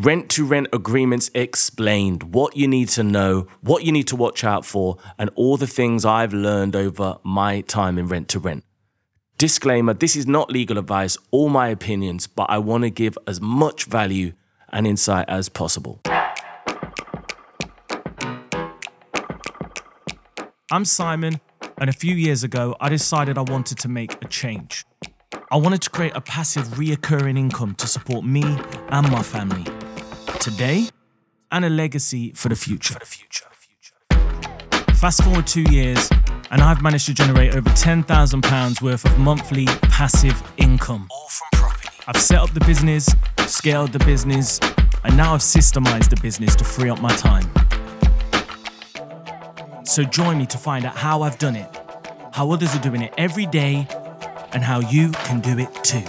Rent to rent agreements explained, what you need to know, what you need to watch out for, and all the things I've learned over my time in rent to rent. Disclaimer this is not legal advice or my opinions, but I want to give as much value and insight as possible. I'm Simon, and a few years ago, I decided I wanted to make a change. I wanted to create a passive, reoccurring income to support me and my family today and a legacy for the future. For the future. Fast forward two years, and I've managed to generate over £10,000 worth of monthly passive income. All from property. I've set up the business, scaled the business, and now I've systemized the business to free up my time. So join me to find out how I've done it, how others are doing it every day, and how you can do it too.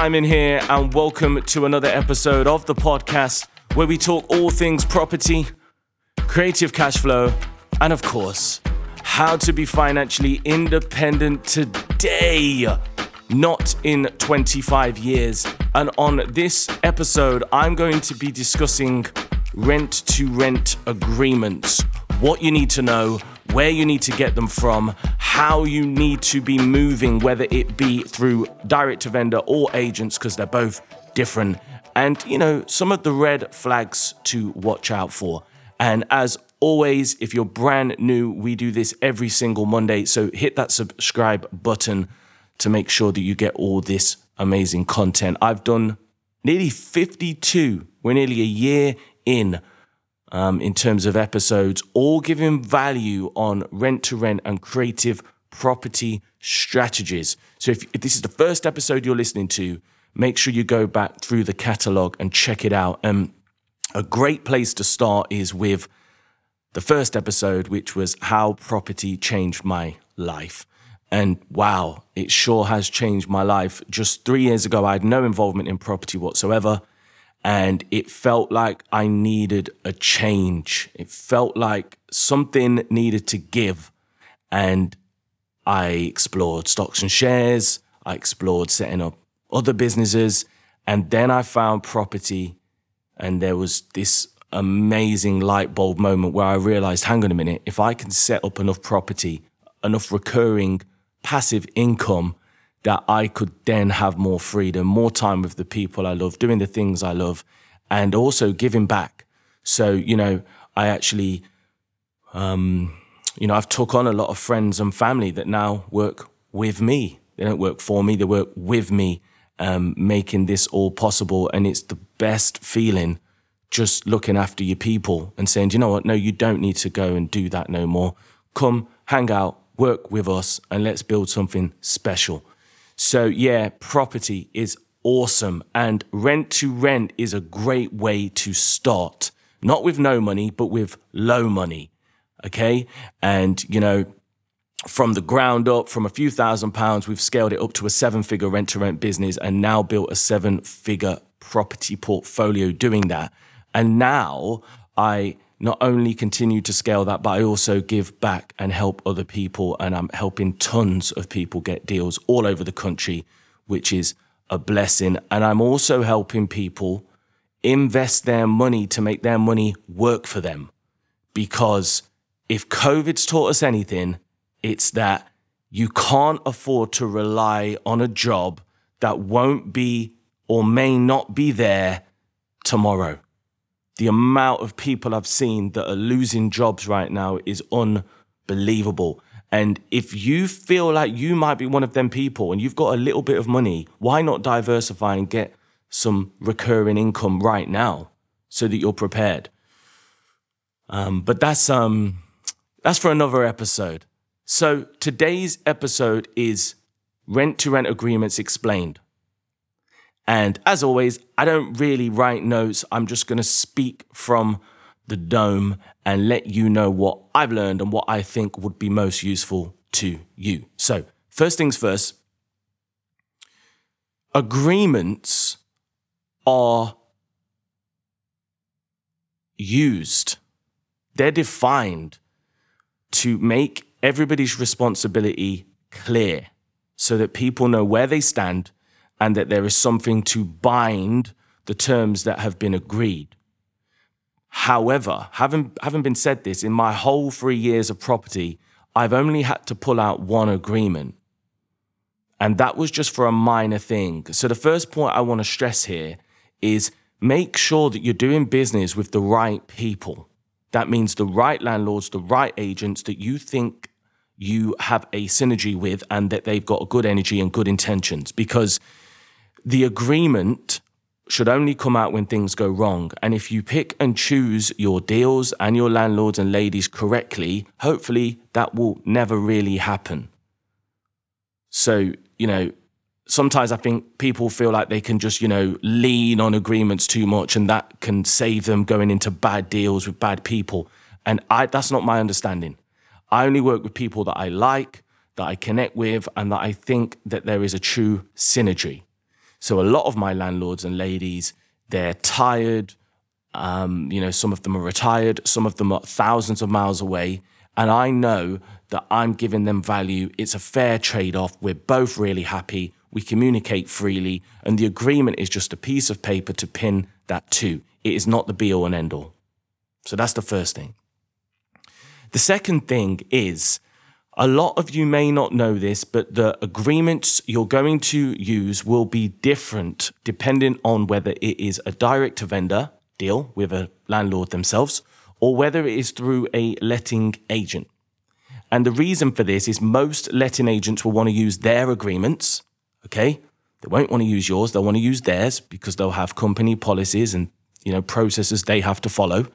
Simon here, and welcome to another episode of the podcast where we talk all things property, creative cash flow, and of course, how to be financially independent today, not in 25 years. And on this episode, I'm going to be discussing rent to rent agreements, what you need to know, where you need to get them from, how you need to be moving, whether it be through direct to vendor or agents, because they're both different, and you know, some of the red flags to watch out for. And as always, if you're brand new, we do this every single Monday. So hit that subscribe button to make sure that you get all this amazing content. I've done nearly 52, we're nearly a year in. Um, in terms of episodes, all giving value on rent to rent and creative property strategies. So, if, if, this is the first episode you're listening to, make sure you go back through the catalog and check it out. And a great place to start is with the first episode, which was How Property Changed My Life. And wow, it sure has changed my life. Just three years ago, I had no involvement in property whatsoever. And it felt like I needed a change. It felt like something needed to give. And I explored stocks and shares. I explored setting up other businesses. And then I found property. And there was this amazing light bulb moment where I realized hang on a minute, if I can set up enough property, enough recurring passive income, that I could then have more freedom, more time with the people I love, doing the things I love, and also giving back. So, you know, I actually, um, you know, I've took on a lot of friends and family that now work with me. They don't work for me, they work with me, um, making this all possible. And it's the best feeling just looking after your people and saying, you know what? No, you don't need to go and do that no more. Come, hang out, work with us, and let's build something special. So, yeah, property is awesome. And rent to rent is a great way to start, not with no money, but with low money. Okay. And, you know, from the ground up, from a few thousand pounds, we've scaled it up to a seven figure rent to rent business and now built a seven figure property portfolio doing that. And now I not only continue to scale that, but I also give back and help other people. And I'm helping tons of people get deals all over the country, which is a blessing. And I'm also helping people invest their money to make their money work for them. Because if COVID's taught us anything, it's that you can't afford to rely on a job that won't be or may not be there tomorrow the amount of people I've seen that are losing jobs right now is unbelievable. And if you feel like you might be one of them people and you've got a little bit of money, why not diversify and get some recurring income right now so that you're prepared? Um, but that's um, that's for another episode. So today's episode is rent to rent agreements explained. And as always, I don't really write notes. I'm just going to speak from the dome and let you know what I've learned and what I think would be most useful to you. So, first things first, agreements are used, they're defined to make everybody's responsibility clear so that people know where they stand and that there is something to bind the terms that have been agreed. However, having, having been said this, in my whole three years of property, I've only had to pull out one agreement. And that was just for a minor thing. So, the first point I want to stress here is make sure that you're doing business with the right people. That means the right landlords, the right agents that you think you have a synergy with and that they've got a good energy and good intentions. Because the agreement should only come out when things go wrong. And if you pick and choose your deals and your landlords and ladies correctly, hopefully that will never really happen. So, you know, sometimes I think people feel like they can just, you know, lean on agreements too much and that can save them going into bad deals with bad people. And I that's not my understanding. I only work with people that I like, that I connect with, and that I think that there is a true synergy. So a lot of my landlords and ladies, they're tired. Um, you know, some of them are retired, some of them are thousands of miles away. And I know that I'm giving them value. It's a fair trade off. We're both really happy. We communicate freely. And the agreement is just a piece of paper to pin that to. It is not the be all and end all. So that's the first thing. The second thing is a lot of you may not know this, but the agreements you're going to use will be different depending on whether it is a direct to vendor deal with a landlord themselves or whether it is through a letting agent. And the reason for this is most letting agents will want to use their agreements, okay? They won't want to use yours, they'll want to use theirs because they'll have company policies and, you know, processes they have to follow.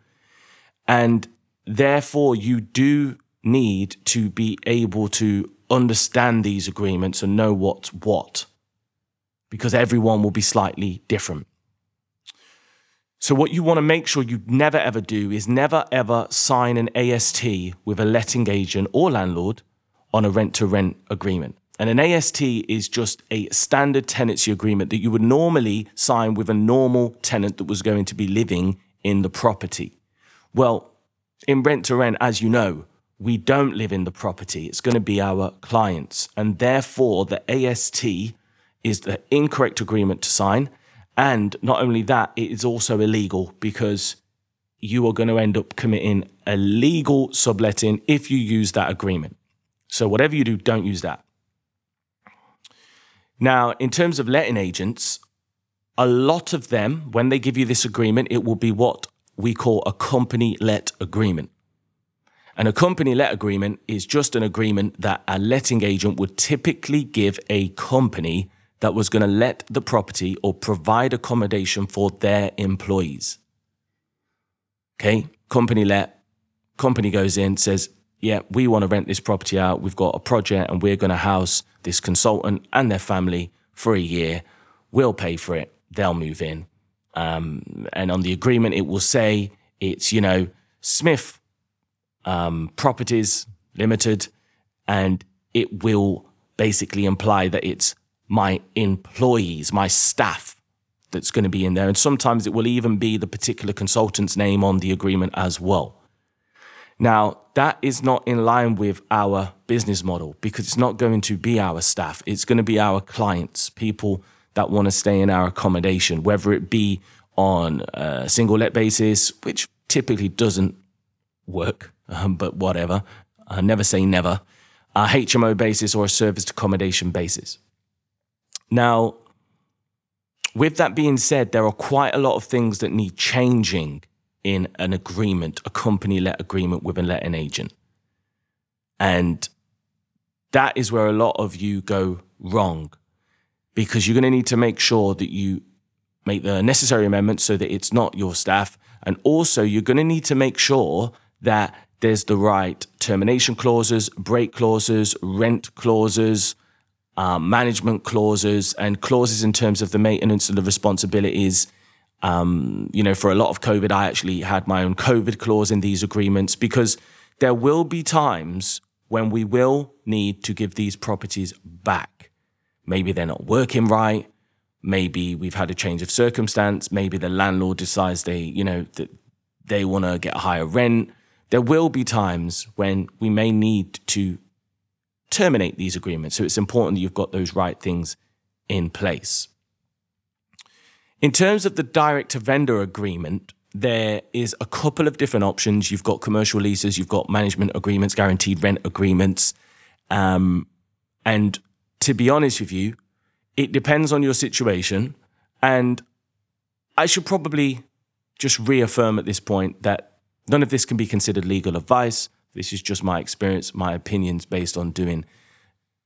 And therefore you do need to be able to understand these agreements and know what's what, because everyone will be slightly different. So, what you want to make sure you never ever do is never ever sign an AST with a letting agent or landlord on a rent to rent agreement. And an AST is just a standard tenancy agreement that you would normally sign with a normal tenant that was going to be living in the property. Well, in rent to rent, as you know, we don't live in the property. It's going to be our clients. And therefore, the AST is the incorrect agreement to sign. And not only that, it is also illegal because you are going to end up committing a legal subletting if you use that agreement. So, whatever you do, don't use that. Now, in terms of letting agents, a lot of them, when they give you this agreement, it will be what we call a company let agreement. And a company let agreement is just an agreement that a letting agent would typically give a company that was going to let the property or provide accommodation for their employees. Okay, company let, company goes in, says, Yeah, we want to rent this property out. We've got a project and we're going to house this consultant and their family for a year. We'll pay for it. They'll move in. Um, and on the agreement, it will say it's, you know, Smith um, Properties Limited, and it will basically imply that it's my employees, my staff that's going to be in there. And sometimes it will even be the particular consultant's name on the agreement as well. Now, that is not in line with our business model because it's not going to be our staff. It's going to be our clients, people that want to stay in our accommodation, whether it be on a single let basis, which typically doesn't work, um, but whatever. Uh, never say never. A HMO basis or a serviced accommodation basis. Now, with that being said, there are quite a lot of things that need changing in an agreement, a company let agreement with a letting agent. And that is where a lot of you go wrong because you're going to need to make sure that you make the necessary amendments so that it's not your staff. And also, you're going to need to make sure that there's the right termination clauses, break clauses, rent clauses, um, management clauses, and clauses in terms of the maintenance and the responsibilities. Um, you know, for a lot of COVID, I actually had my own COVID clause in these agreements because there will be times when we will need to give these properties back. Maybe they're not working right. Maybe we've had a change of circumstance. Maybe the landlord decides they, you know, that they want to get a higher rent. There will be times when we may need to terminate these agreements. So it's important that you've got those right things in place. In terms of the direct to vendor agreement, there is a couple of different options. You've got commercial leases, you've got management agreements, guaranteed rent agreements. Um, and to be honest with you, it depends on your situation. And I should probably just reaffirm at this point that none of this can be considered legal advice. This is just my experience, my opinions based on doing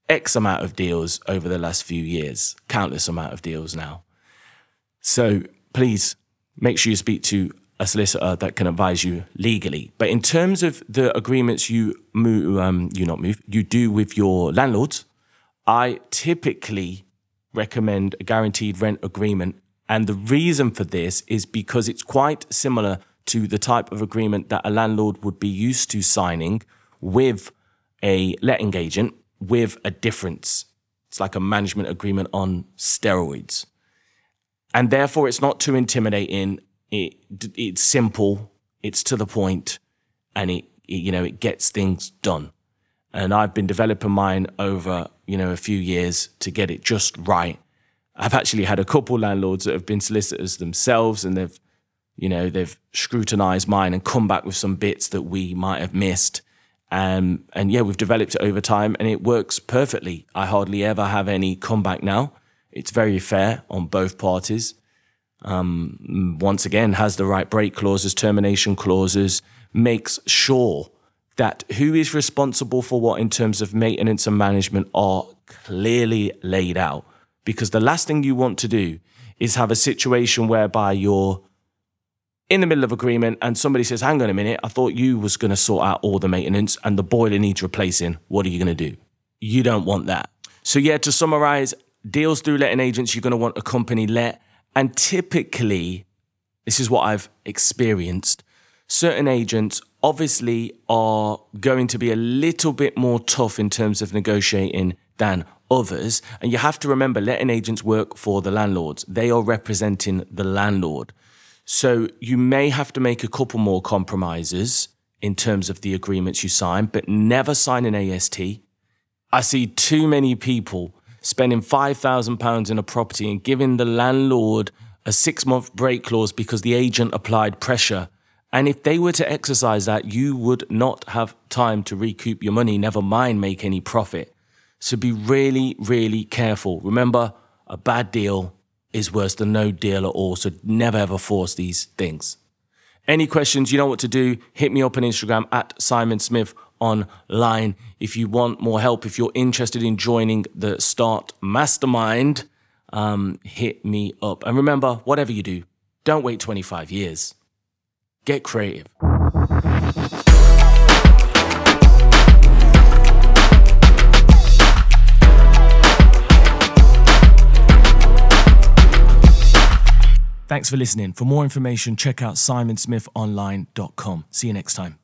X amount of deals over the last few years, countless amount of deals now. So please make sure you speak to a solicitor that can advise you legally. But in terms of the agreements you move, um, you not move, you do with your landlords, I typically recommend a guaranteed rent agreement. And the reason for this is because it's quite similar to the type of agreement that a landlord would be used to signing with a letting agent with a difference. It's like a management agreement on steroids. And therefore, it's not too intimidating it, it's simple, it's to the point, and it, it, you know it gets things done. And I've been developing mine over you know a few years to get it just right. I've actually had a couple landlords that have been solicitors themselves, and they've you know they've scrutinized mine and come back with some bits that we might have missed. Um, and yeah, we've developed it over time, and it works perfectly. I hardly ever have any comeback now. It's very fair on both parties um, once again, has the right break clauses, termination clauses, makes sure that who is responsible for what in terms of maintenance and management are clearly laid out. Because the last thing you want to do is have a situation whereby you're in the middle of agreement and somebody says, hang on a minute, I thought you was going to sort out all the maintenance and the boiler needs replacing. What are you going to do? You don't want that. So yeah, to summarize, deals through letting agents, you're going to want a company let and typically, this is what I've experienced, certain agents obviously are going to be a little bit more tough in terms of negotiating than others. And you have to remember, letting agents work for the landlords, they are representing the landlord. So you may have to make a couple more compromises in terms of the agreements you sign, but never sign an AST. I see too many people spending £5,000 in a property and giving the landlord a six month break clause because the agent applied pressure. And if they were to exercise that, you would not have time to recoup your money, never mind make any profit. So be really, really careful. Remember, a bad deal is worse than no deal at all. So never ever force these things. Any questions, you know what to do. Hit me up on Instagram at Simon Smith online. If you want more help, if you're interested in joining the Start Mastermind, um, hit me up. And remember, whatever you do, don't wait 25 years. Get creative. Thanks for listening. For more information, check out simonsmithonline.com. See you next time.